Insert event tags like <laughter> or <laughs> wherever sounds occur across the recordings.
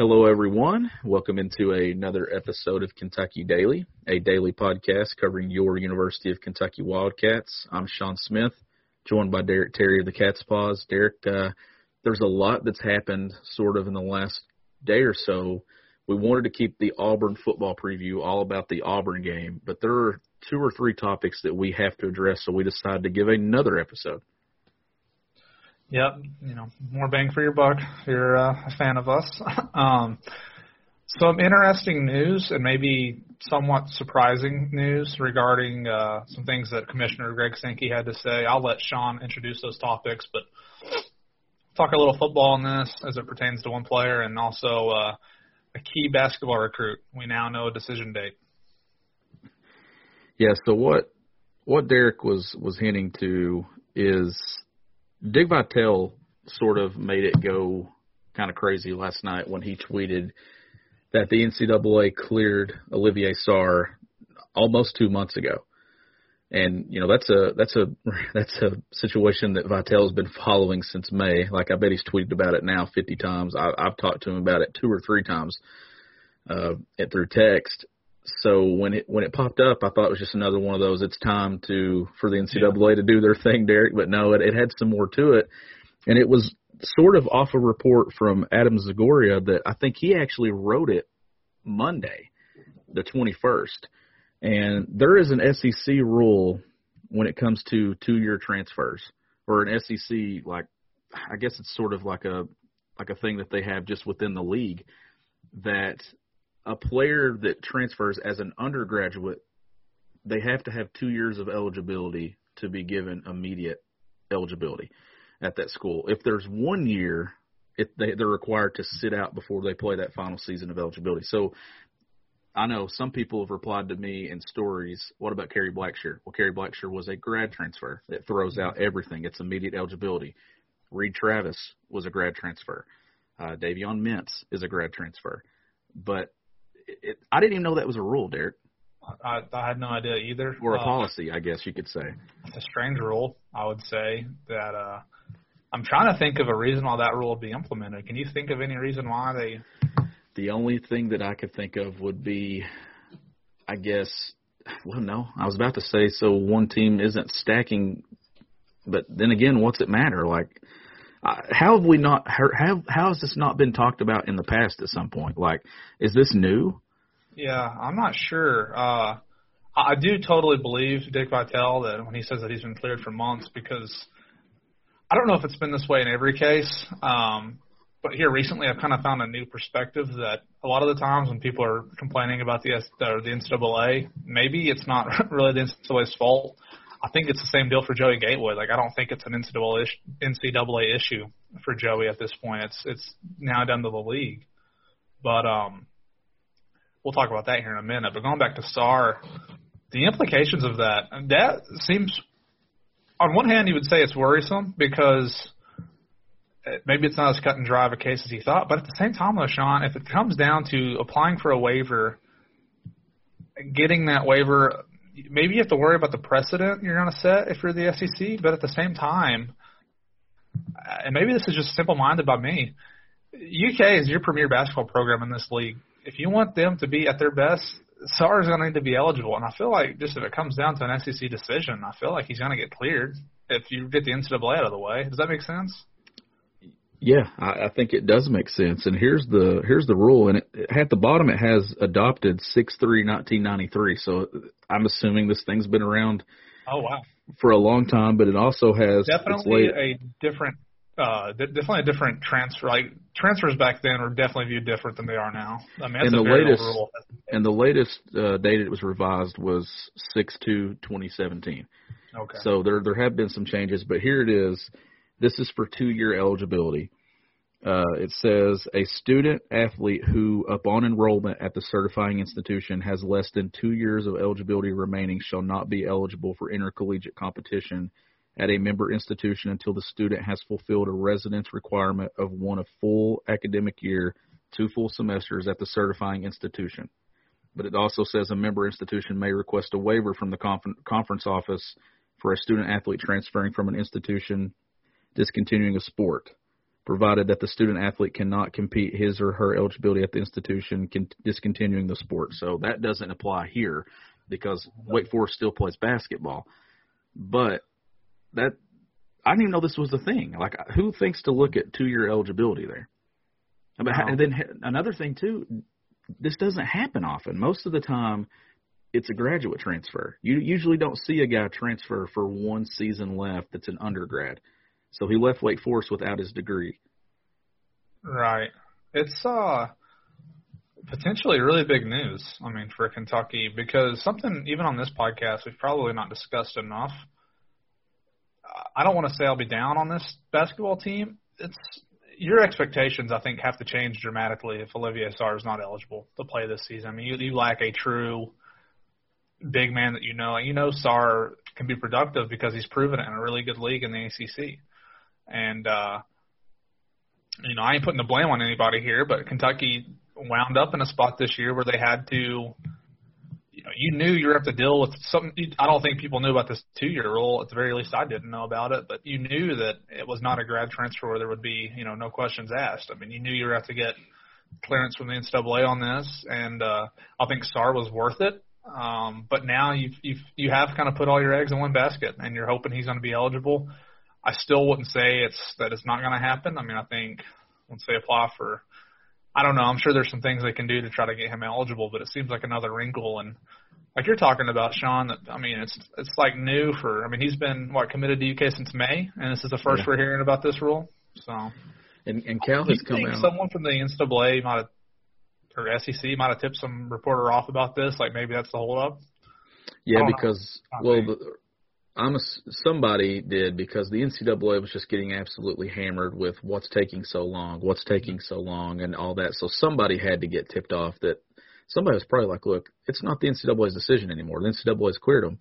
Hello, everyone. Welcome into another episode of Kentucky Daily, a daily podcast covering your University of Kentucky Wildcats. I'm Sean Smith, joined by Derek Terry of the Cat's Paws. Derek, uh, there's a lot that's happened sort of in the last day or so. We wanted to keep the Auburn football preview all about the Auburn game, but there are two or three topics that we have to address, so we decided to give another episode. Yep, you know, more bang for your buck if you're uh, a fan of us. <laughs> um, some interesting news and maybe somewhat surprising news regarding uh, some things that Commissioner Greg Sankey had to say. I'll let Sean introduce those topics, but talk a little football on this as it pertains to one player and also uh, a key basketball recruit. We now know a decision date. Yeah. So what what Derek was was hinting to is Dick Vitale sort of made it go kind of crazy last night when he tweeted that the NCAA cleared Olivier Sarr almost two months ago. And you know that's a that's a <laughs> that's a situation that Vitale's been following since May. Like I bet he's tweeted about it now 50 times. I, I've talked to him about it two or three times uh, through text so when it when it popped up, I thought it was just another one of those. It's time to for the NCAA yeah. to do their thing, Derek. But no, it, it had some more to it, and it was sort of off a report from Adam Zagoria that I think he actually wrote it Monday, the 21st. And there is an SEC rule when it comes to two-year transfers, or an SEC like I guess it's sort of like a like a thing that they have just within the league that a player that transfers as an undergraduate, they have to have two years of eligibility to be given immediate eligibility at that school. If there's one year, it, they, they're required to sit out before they play that final season of eligibility. So I know some people have replied to me in stories, what about Kerry Blackshear? Well, Kerry Blackshear was a grad transfer that throws out everything. It's immediate eligibility. Reid Travis was a grad transfer. Uh, Davion Mintz is a grad transfer. But it, I didn't even know that was a rule, Derek. I, I had no idea either. Or a uh, policy, I guess you could say. It's a strange rule, I would say. That uh, I'm trying to think of a reason why that rule would be implemented. Can you think of any reason why they? The only thing that I could think of would be, I guess. Well, no, I was about to say so one team isn't stacking, but then again, what's it matter? Like, uh, how have we not heard, how how has this not been talked about in the past at some point? Like, is this new? Yeah, I'm not sure. Uh, I do totally believe Dick Vitale that when he says that he's been cleared for months because I don't know if it's been this way in every case. Um, but here recently, I've kind of found a new perspective that a lot of the times when people are complaining about the or the NCAA, maybe it's not <laughs> really the NCAA's fault. I think it's the same deal for Joey Gatewood. Like I don't think it's an NCAA issue for Joey at this point. It's it's now done to the league. But um, we'll talk about that here in a minute. But going back to Sarr, the implications of that that seems on one hand you would say it's worrisome because maybe it's not as cut and dry of a case as he thought. But at the same time, though, Sean, if it comes down to applying for a waiver, getting that waiver maybe you have to worry about the precedent you're going to set if you're the SEC, but at the same time, uh, and maybe this is just simple-minded by me, UK is your premier basketball program in this league. If you want them to be at their best, Sarr is going to need to be eligible. And I feel like just if it comes down to an SEC decision, I feel like he's going to get cleared if you get the NCAA out of the way. Does that make sense? Yeah, I, I think it does make sense. And here's the here's the rule. And it, at the bottom, it has adopted six three nineteen ninety three. So I'm assuming this thing's been around. Oh wow. For a long time, but it also has definitely a different, uh, definitely a different transfer. Like transfers back then were definitely viewed different than they are now. I mean, and the latest rule. and the latest uh, date it was revised was six two twenty seventeen. Okay. So there there have been some changes, but here it is this is for two year eligibility. Uh, it says a student athlete who, upon enrollment at the certifying institution, has less than two years of eligibility remaining shall not be eligible for intercollegiate competition at a member institution until the student has fulfilled a residence requirement of one a full academic year, two full semesters at the certifying institution. But it also says a member institution may request a waiver from the conference office for a student athlete transferring from an institution discontinuing a sport, provided that the student athlete cannot compete his or her eligibility at the institution, discontinuing the sport. So that doesn't apply here because Wake Forest still plays basketball. But that I didn't even know this was a thing. Like, who thinks to look at two-year eligibility there? Wow. and then another thing too, this doesn't happen often. Most of the time, it's a graduate transfer. You usually don't see a guy transfer for one season left that's an undergrad. So he left Wake Forest without his degree. Right. It's uh potentially really big news. I mean, for Kentucky because something even on this podcast we've probably not discussed enough. I don't want to say I'll be down on this basketball team. It's your expectations, I think, have to change dramatically if Olivier Sarr is not eligible to play this season. I mean, you, you lack a true big man that you know. You know, Sarr can be productive because he's proven it in a really good league in the ACC. And uh, you know, I ain't putting the blame on anybody here, but Kentucky wound up in a spot this year where they had to. You know, you knew you were have to deal with something. I don't think people knew about this two-year rule. At the very least, I didn't know about it. But you knew that it was not a grad transfer where there would be, you know, no questions asked. I mean, you knew you were have to get clearance from the NCAA on this, and uh, I think Sarr was worth it. Um, but now you've you've you have kind of put all your eggs in one basket, and you're hoping he's going to be eligible. I still wouldn't say it's that it's not going to happen. I mean, I think once they apply for, I don't know. I'm sure there's some things they can do to try to get him eligible, but it seems like another wrinkle. And like you're talking about, Sean, that I mean, it's it's like new for. I mean, he's been what committed to UK since May, and this is the first yeah. we're hearing about this rule. So, and and Cal has come out. Someone from the NCAA might have or SEC might have tipped some reporter off about this. Like maybe that's the hold up. Yeah, because well, the, I'm a, somebody did because the NCAA was just getting absolutely hammered with what's taking so long, what's taking so long, and all that. So somebody had to get tipped off that somebody was probably like, look, it's not the NCAA's decision anymore. The NCAA's cleared them,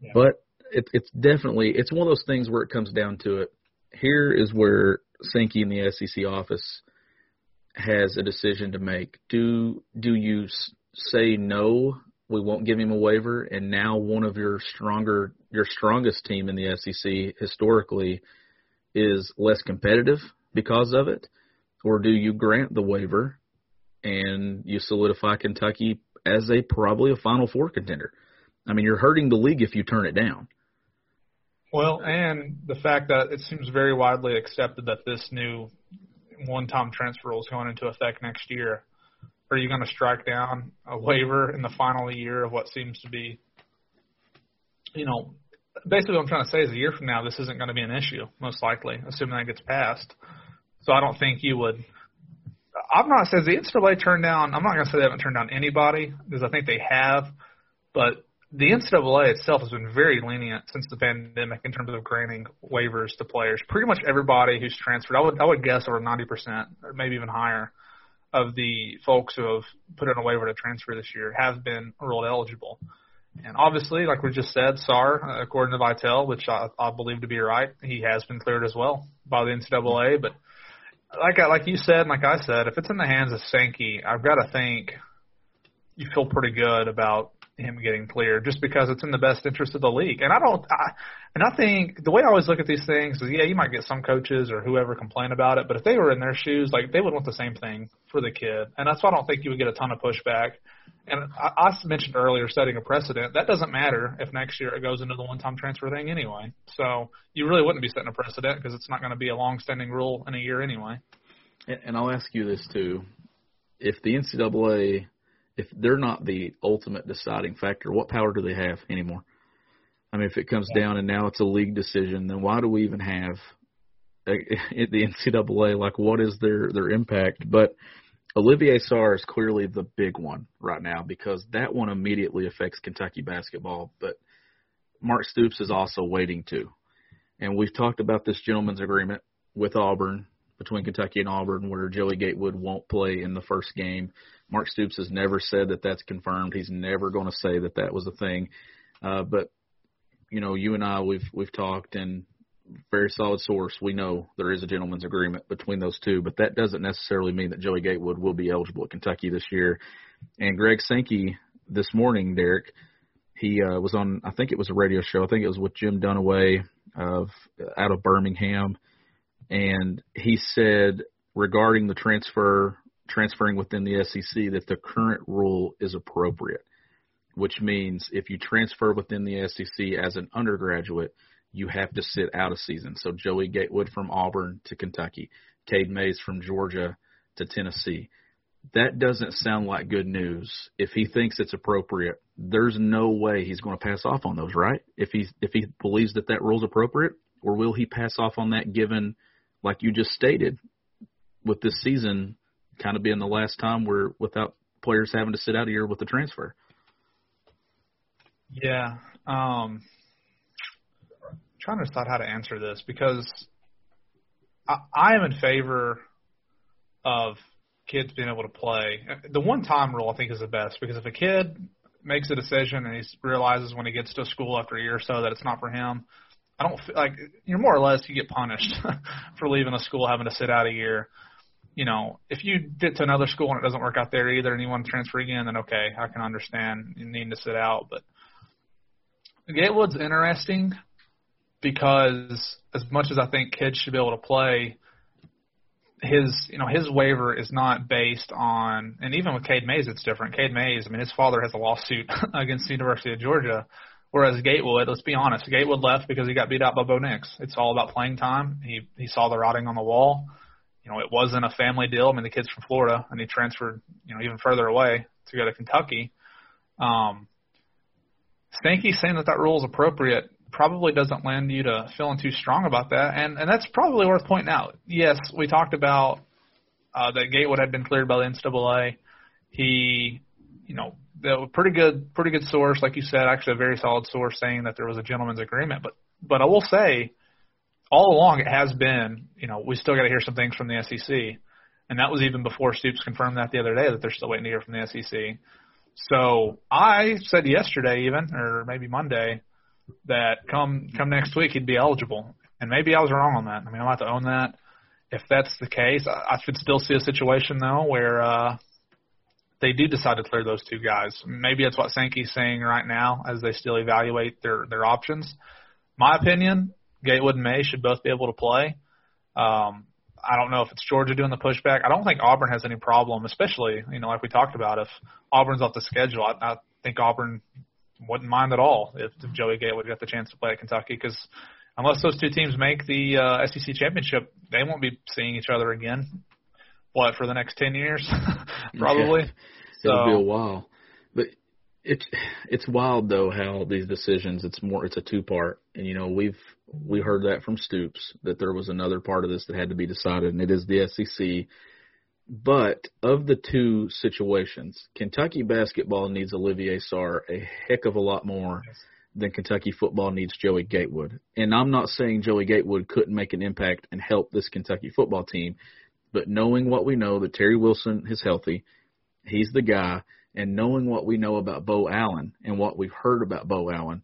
yeah. but it, it's definitely it's one of those things where it comes down to it. Here is where Sankey in the SEC office has a decision to make. Do do you say no we won't give him a waiver, and now one of your stronger, your strongest team in the SEC historically is less competitive because of it, or do you grant the waiver and you solidify Kentucky as a probably a Final Four contender? I mean, you're hurting the league if you turn it down. Well, and the fact that it seems very widely accepted that this new one-time transfer rule is going into effect next year are you going to strike down a waiver in the final year of what seems to be, you know, basically what I'm trying to say is a year from now this isn't going to be an issue, most likely, assuming that gets passed. So I don't think you would. I'm not saying the NCAA turned down. I'm not going to say they haven't turned down anybody because I think they have, but the NCAA itself has been very lenient since the pandemic in terms of granting waivers to players. Pretty much everybody who's transferred, I would I would guess over 90 percent, or maybe even higher, of the folks who have put in a waiver to transfer this year have been ruled eligible. And obviously, like we just said, Sarr, according to Vitale, which I, I believe to be right, he has been cleared as well by the NCAA. But like I, like you said, like I said, if it's in the hands of Sankey, I've got to think you feel pretty good about him getting cleared just because it's in the best interest of the league. And I don't, I, and I think the way I always look at these things is, yeah, you might get some coaches or whoever complain about it, but if they were in their shoes, like they would want the same thing for the kid. And that's why I don't think you would get a ton of pushback. And I, I mentioned earlier setting a precedent. That doesn't matter if next year it goes into the one-time transfer thing anyway. So you really wouldn't be setting a precedent because it's not going to be a long-standing rule in a year anyway. And I'll ask you this too: if the NCAA if they're not the ultimate deciding factor, what power do they have anymore? I mean, if it comes down and now it's a league decision, then why do we even have uh, <laughs> the NCAA? Like, what is their their impact? But Olivier Sarr is clearly the big one right now because that one immediately affects Kentucky basketball. But Mark Stoops is also waiting too, and we've talked about this gentleman's agreement with Auburn between Kentucky and Auburn, where Joey Gatewood won't play in the first game. Mark Stoops has never said that that's confirmed. He's never going to say that that was a thing. Uh, but you know, you and I we've we've talked and very solid source. We know there is a gentleman's agreement between those two, but that doesn't necessarily mean that Joey Gatewood will be eligible at Kentucky this year. And Greg Sankey this morning, Derek, he uh, was on. I think it was a radio show. I think it was with Jim Dunaway of out of Birmingham, and he said regarding the transfer transferring within the SEC that the current rule is appropriate, which means if you transfer within the SEC as an undergraduate, you have to sit out a season. So Joey Gatewood from Auburn to Kentucky, Cade Mays from Georgia to Tennessee. That doesn't sound like good news. If he thinks it's appropriate, there's no way he's going to pass off on those, right? If he if he believes that that rule's appropriate, or will he pass off on that given, like you just stated, with this season kind of being the last time we're without players having to sit out a year with the transfer. Yeah. Um, trying to decide how to answer this because I, I am in favor of kids being able to play. The one time rule I think is the best because if a kid makes a decision and he realizes when he gets to school after a year or so that it's not for him, I don't feel like you're more or less you get punished <laughs> for leaving a school having to sit out a year you know, if you get to another school and it doesn't work out there either, and you want to transfer again, then okay, I can understand you needing to sit out. But Gatewood's interesting because as much as I think kids should be able to play, his you know his waiver is not based on, and even with Cade Mays, it's different. Cade Mays, I mean, his father has a lawsuit <laughs> against the University of Georgia. Whereas Gatewood, let's be honest, Gatewood left because he got beat out by Bo Nix. It's all about playing time. He he saw the writing on the wall you know, it wasn't a family deal. I mean, the kid's from Florida, and he transferred, you know, even further away to go to Kentucky. Um, Sankey saying that that rule is appropriate probably doesn't lend you to feeling too strong about that, and and that's probably worth pointing out. Yes, we talked about uh, that Gatewood had been cleared by the NCAA. He, you know, the pretty good, pretty good source, like you said, actually a very solid source saying that there was a gentleman's agreement. But but I will say all along it has been, you know, we still got to hear some things from the SEC, and that was even before Stoops confirmed that the other day that they're still waiting to hear from the SEC. So I said yesterday, even or maybe Monday, that come come next week he'd be eligible, and maybe I was wrong on that. I mean, I'll have to own that. If that's the case, I, I could still see a situation though where uh, they do decide to clear those two guys. Maybe that's what Sankey's saying right now as they still evaluate their their options. My opinion, Gatewood and May should both be able to play. Um, I don't know if it's Georgia doing the pushback. I don't think Auburn has any problem, especially you know like we talked about. If Auburn's off the schedule, I, I think Auburn wouldn't mind at all if, if Joey Gatewood got the chance to play at Kentucky because unless those two teams make the uh, SEC championship, they won't be seeing each other again. What for the next ten years, <laughs> probably. Yeah. It'll so, be a while. But it's it's wild though how these decisions. It's more. It's a two part, and you know we've we heard that from Stoops that there was another part of this that had to be decided, and it is the SEC. But of the two situations, Kentucky basketball needs Olivier Sarr a heck of a lot more than Kentucky football needs Joey Gatewood. And I'm not saying Joey Gatewood couldn't make an impact and help this Kentucky football team, but knowing what we know that Terry Wilson is healthy, he's the guy, and knowing what we know about Beau Allen and what we've heard about Beau Allen,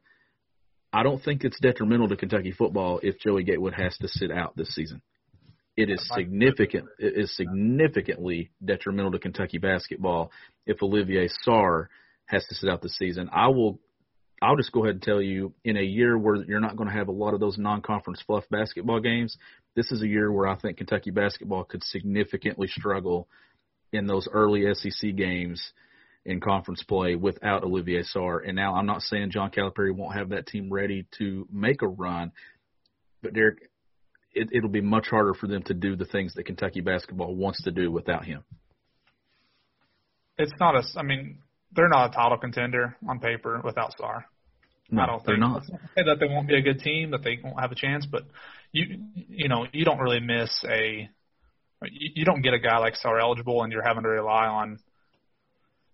I don't think it's detrimental to Kentucky football if Joey Gatewood has to sit out this season. It is significant. It is significantly detrimental to Kentucky basketball if Olivier Sarr has to sit out the season. I will. I'll just go ahead and tell you, in a year where you're not going to have a lot of those non-conference fluff basketball games, this is a year where I think Kentucky basketball could significantly struggle in those early SEC games in conference play without Olivier Sarr. And now I'm not saying John Calipari won't have that team ready to make a run, but Derek, it, it'll be much harder for them to do the things that Kentucky basketball wants to do without him. It's not a. I mean, they're not a title contender on paper without Sarr. No, I don't they're think not. that they won't be a good team, that they won't have a chance, but you you know you don't really miss a you, you don't get a guy like Sarr eligible, and you're having to rely on.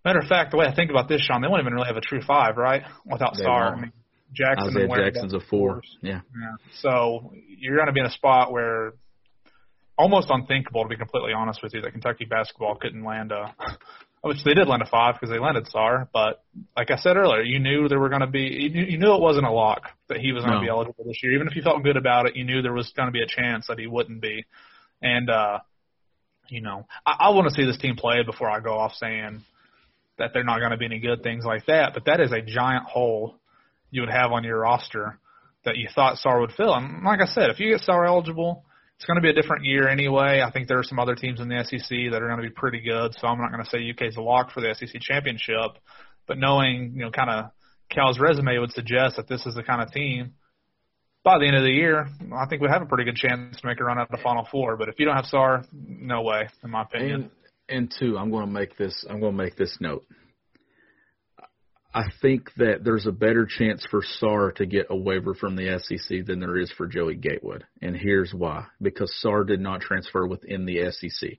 Matter of fact, the way I think about this, Sean, they won't even really have a true five, right? Without They won't. I mean, Jackson Isaiah and Jackson's a four. Yeah. Yeah. So you're going to be in a spot where almost unthinkable, to be completely honest with you, that Kentucky basketball couldn't land a, <laughs> which they did land a five because they landed Sarr. But like I said earlier, you knew there were going to be, you knew, you knew it wasn't a lock that he was going to No. be eligible this year. Even if you felt good about it, you knew there was going to be a chance that he wouldn't be. And, uh, you know, I, I want to see this team play before I go off saying that they're not going to be any good things like that. But that is a giant hole you would have on your roster that you thought Sarr would fill. And like I said, if you get Sarr eligible, it's going to be a different year anyway. I think there are some other teams in the SEC that are going to be pretty good. So I'm not going to say UK's a lock for the SEC championship, but knowing you know kind of Cal's resume would suggest that this is the kind of team. By the end of the year, I think we have a pretty good chance to make a run at the Final Four. But if you don't have Sarr, no way, in my opinion. And and two, I'm going to make this. I'm going to make this note. I think that there's a better chance for Sarr to get a waiver from the SEC than there is for Joey Gatewood, and here's why: because Sarr did not transfer within the SEC.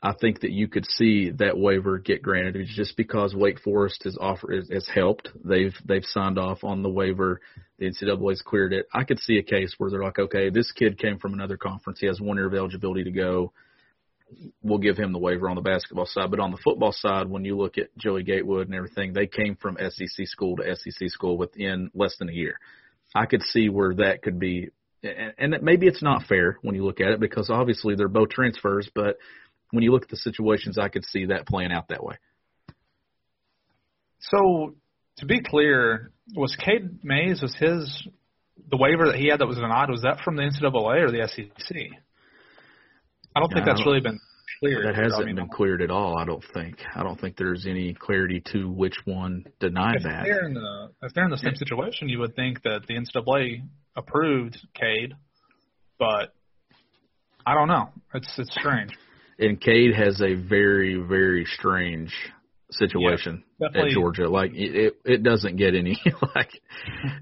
I think that you could see that waiver get granted just because Wake Forest has offer has, has helped. They've they've signed off on the waiver. The NCAA's cleared it. I could see a case where they're like, okay, this kid came from another conference. He has one year of eligibility to go we'll give him the waiver on the basketball side. But on the football side, when you look at Joey Gatewood and everything, they came from SEC school to SEC school within less than a year. I could see where that could be, and, maybe it's not fair when you look at it because obviously they're both transfers. But when you look at the situations, I could see that playing out that way. So to be clear, was Cade Mays was his the waiver that he had that was denied was that from the NCAA or the SEC? I don't think Yeah, that's don't- really been cleared. That hasn't I mean, been cleared at all. I don't think. I don't think there's any clarity to which one denied If that. they're in the if they're in the same situation, you would think that the NCAA approved Cade, but I don't know. It's it's strange. and Cade has a very very strange situation at. Georgia. Like it, it, doesn't get any <laughs> like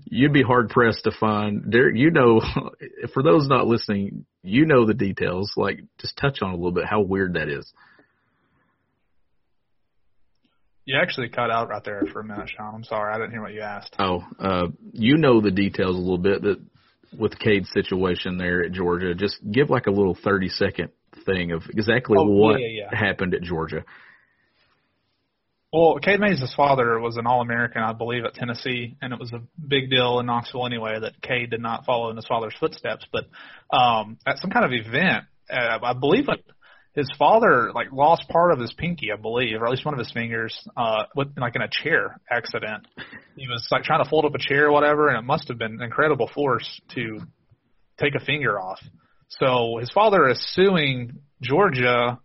you'd be hard pressed to find. Derek, you know, <laughs> for those not listening, you know the details. Like just touch on a little bit how weird that is. You actually cut out right there for a minute, Sean. I'm sorry, I didn't hear what you asked. Oh, uh, you know the details a little bit that with Cade's situation there at Georgia. Just give like a little thirty second thing of exactly Oh, what yeah, yeah. happened at Georgia. Well, Cade Mays' father was an All-American, I believe, at Tennessee, and it was a big deal in Knoxville anyway that Cade did not follow in his father's footsteps. But um, at some kind of event, uh, I believe like his father like lost part of his pinky, I believe, or at least one of his fingers, uh, with like in a chair accident. He was like trying to fold up a chair or whatever, and it must have been an incredible force to take a finger off. So his father is suing Georgia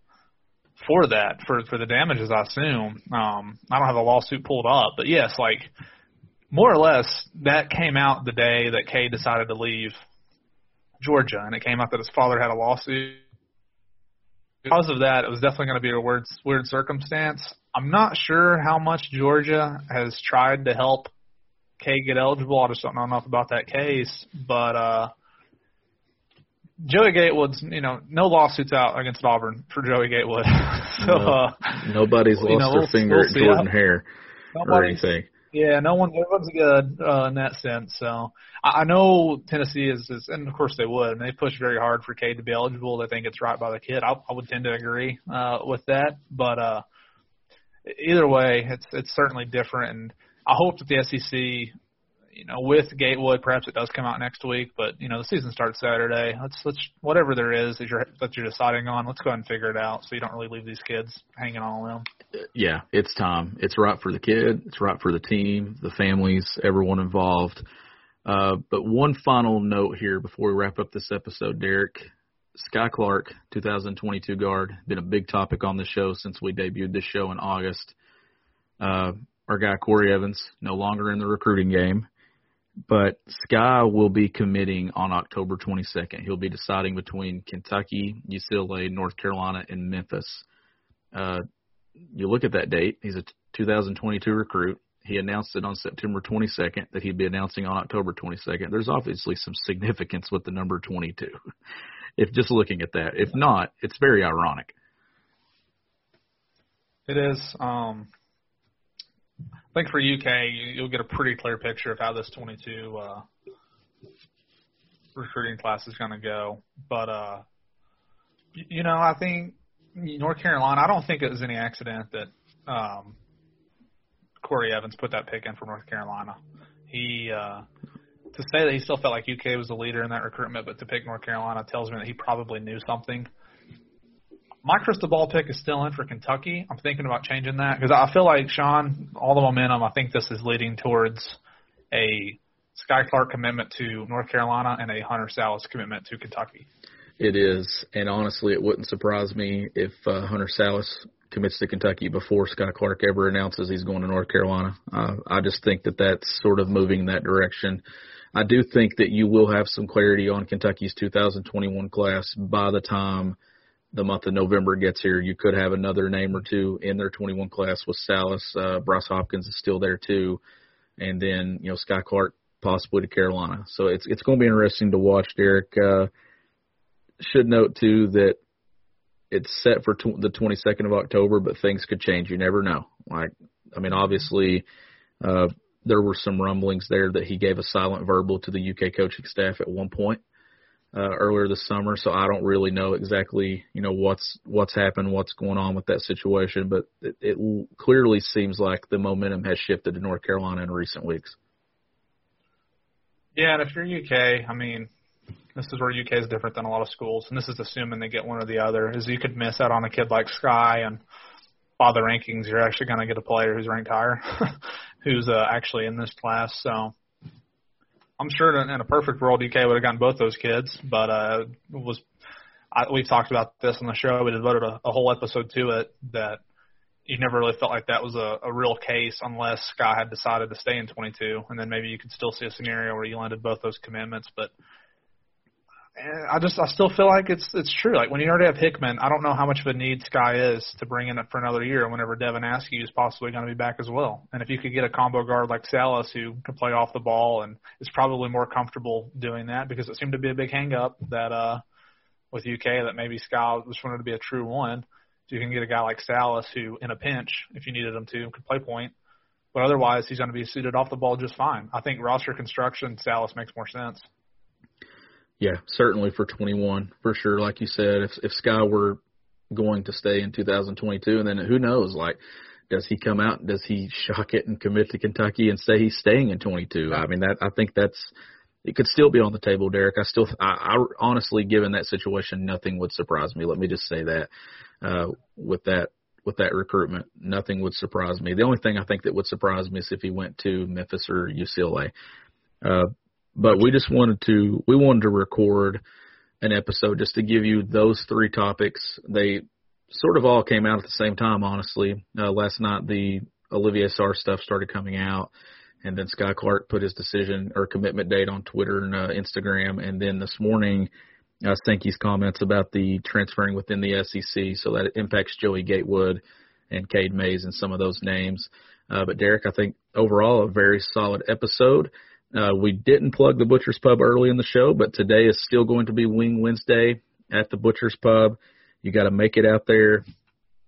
for that for for the damages I assume. Um I don't have a lawsuit pulled up, but yes, like more or less that came out the day that Cade decided to leave Georgia and it came out that his father had a lawsuit. Because of that, it was definitely going to be a weird weird circumstance. I'm not sure how much Georgia has tried to help Cade get eligible. I just don't know enough about that case, but uh Joey Gatewood's, you know, no lawsuits out against Auburn for Joey Gatewood. <laughs> so, No. uh, Nobody's You lost know, their we'll- finger we'll at. Jordan Hare or anything. yeah, no one, everyone's good uh, in that sense. So, I, I know Tennessee is, is, and of course they would, and they push very hard for Cade to be eligible. They think it's right by the kid. I, I would tend to agree uh, with that, but uh, either way, it's it's certainly different, and I hope that the SEC, you know, with Gatewood, perhaps it does come out next week. But you know, the season starts Saturday. Let's let's whatever there is that you're that you're deciding on. Let's go ahead and figure it out, so you don't really leave these kids hanging on a limb. Yeah, it's time. It's right for the kid. It's right for the team, the families, everyone involved. Uh, but one final note here before we wrap up this episode, Derek. Skyy Clark, 2022 guard, been a big topic on the show since we debuted this show in August. Uh, our guy Corey Evans, no longer in the recruiting game. But Skyy will be committing on October 22nd. He'll be deciding between Kentucky, UCLA, North Carolina, and Memphis. Uh, you look at that date. He's a 2022 recruit. He announced it on September 22nd that he'd be announcing on October 22nd. There's obviously some significance with the number 22. <laughs> if just looking at that, if not, it's very ironic. It is. Um, I think for UK, you'll get a pretty clear picture of how this 22 uh, recruiting class is going to go. But uh, you know, I think North Carolina. I don't think it was any accident that um, Corey Evans put that pick in for North Carolina. He uh, to say that he still felt like UK was the leader in that recruitment, but to pick North Carolina tells me that he probably knew something my crystal ball pick is still in for Kentucky. I'm thinking about changing that because I feel like Sean, all the momentum. I think this is leading towards a Skyy Clark commitment to North Carolina and a Hunter Sallis commitment to Kentucky. It is, and honestly, it wouldn't surprise me if uh, Hunter Sallis commits to Kentucky before Skyy Clark ever announces he's going to North Carolina. Uh, I just think that that's sort of moving in that direction. I do think that you will have some clarity on Kentucky's 2021 class by the time – the month of November gets here, you could have another name or two in their 21 class with Sallis. Uh, Bryce Hopkins is still there too, and then you know Skyy Clark possibly to Carolina. So it's it's going to be interesting to watch. Derek uh, should note too that it's set for tw- the 22nd of October, but things could change. You never know. Like I mean, obviously. Uh, there were some rumblings there that he gave a silent verbal to the UK coaching staff at one point uh, earlier this summer, so I don't really know exactly, you know, what's what's happened, what's going on with that situation. But it, it clearly seems like the momentum has shifted to North Carolina in recent weeks. Yeah, and if you're UK, I mean, this is where UK is different than a lot of schools, and this is assuming they get one or the other. Is you could miss out on a kid like Skyy, and by the rankings, you're actually going to get a player who's ranked higher, <laughs> who's uh, actually in this class. So I'm sure in a perfect world, UK would have gotten both those kids, but uh, was I, we've talked about this on the show. We devoted a, a whole episode to it that you never really felt like that was a, a real case unless Skyy had decided to stay in 22, and then maybe you could still see a scenario where you landed both those commitments. But I just I still feel like it's it's true. Like when you already have Hickman, I don't know how much of a need Skyy is to bring in for another year. Whenever Devin Askew is possibly going to be back as well, and if you could get a combo guard like Sallis who can play off the ball and is probably more comfortable doing that because it seemed to be a big hang up that uh with UK that maybe Skyy just wanted to be a true one. So you can get a guy like Sallis who, in a pinch, if you needed him to, could play point. But otherwise, he's going to be suited off the ball just fine. I think roster construction, Sallis makes more sense. Yeah, certainly for 21, for sure. Like you said, if if Skyy were going to stay in 2022, and then who knows, like, does he come out? Does he shock it and commit to Kentucky and say he's staying in 22? I mean, that I think that's it could still be on the table, Derek. I still, I, I honestly, given that situation, nothing would surprise me. Let me just say that uh, with that with that recruitment, nothing would surprise me. The only thing I think that would surprise me is if he went to Memphis or UCLA. Uh, but we just wanted to we wanted to record an episode just to give you those three topics. They sort of all came out at the same time, honestly. Uh, last night the Olivier Sarr stuff started coming out, and then Skyy Clark put his decision or commitment date on Twitter and uh, Instagram, and then this morning. Uh, Sankey's comments about the transferring within the SEC, so that impacts Joey Gatewood and Cade Mays and some of those names. Uh, but Derek, I think overall a very solid episode. Uh, we didn't plug the Butcher's Pub early in the show, but today is still going to be Wing Wednesday at the Butcher's Pub. You got to make it out there.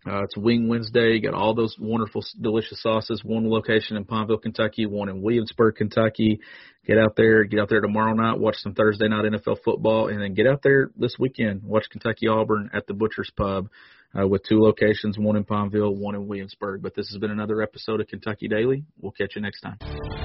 Uh, it's Wing Wednesday. You got all those wonderful, delicious sauces. One location in Pineville, Kentucky. One in Williamsburg, Kentucky. Get out there. Get out there tomorrow night. Watch some Thursday night NFL football, and then get out there this weekend. Watch Kentucky Auburn at the Butcher's Pub. Uh, with two locations, one in Pineville, one in Williamsburg. But this has been another episode of Kentucky Daily. We'll catch you next time.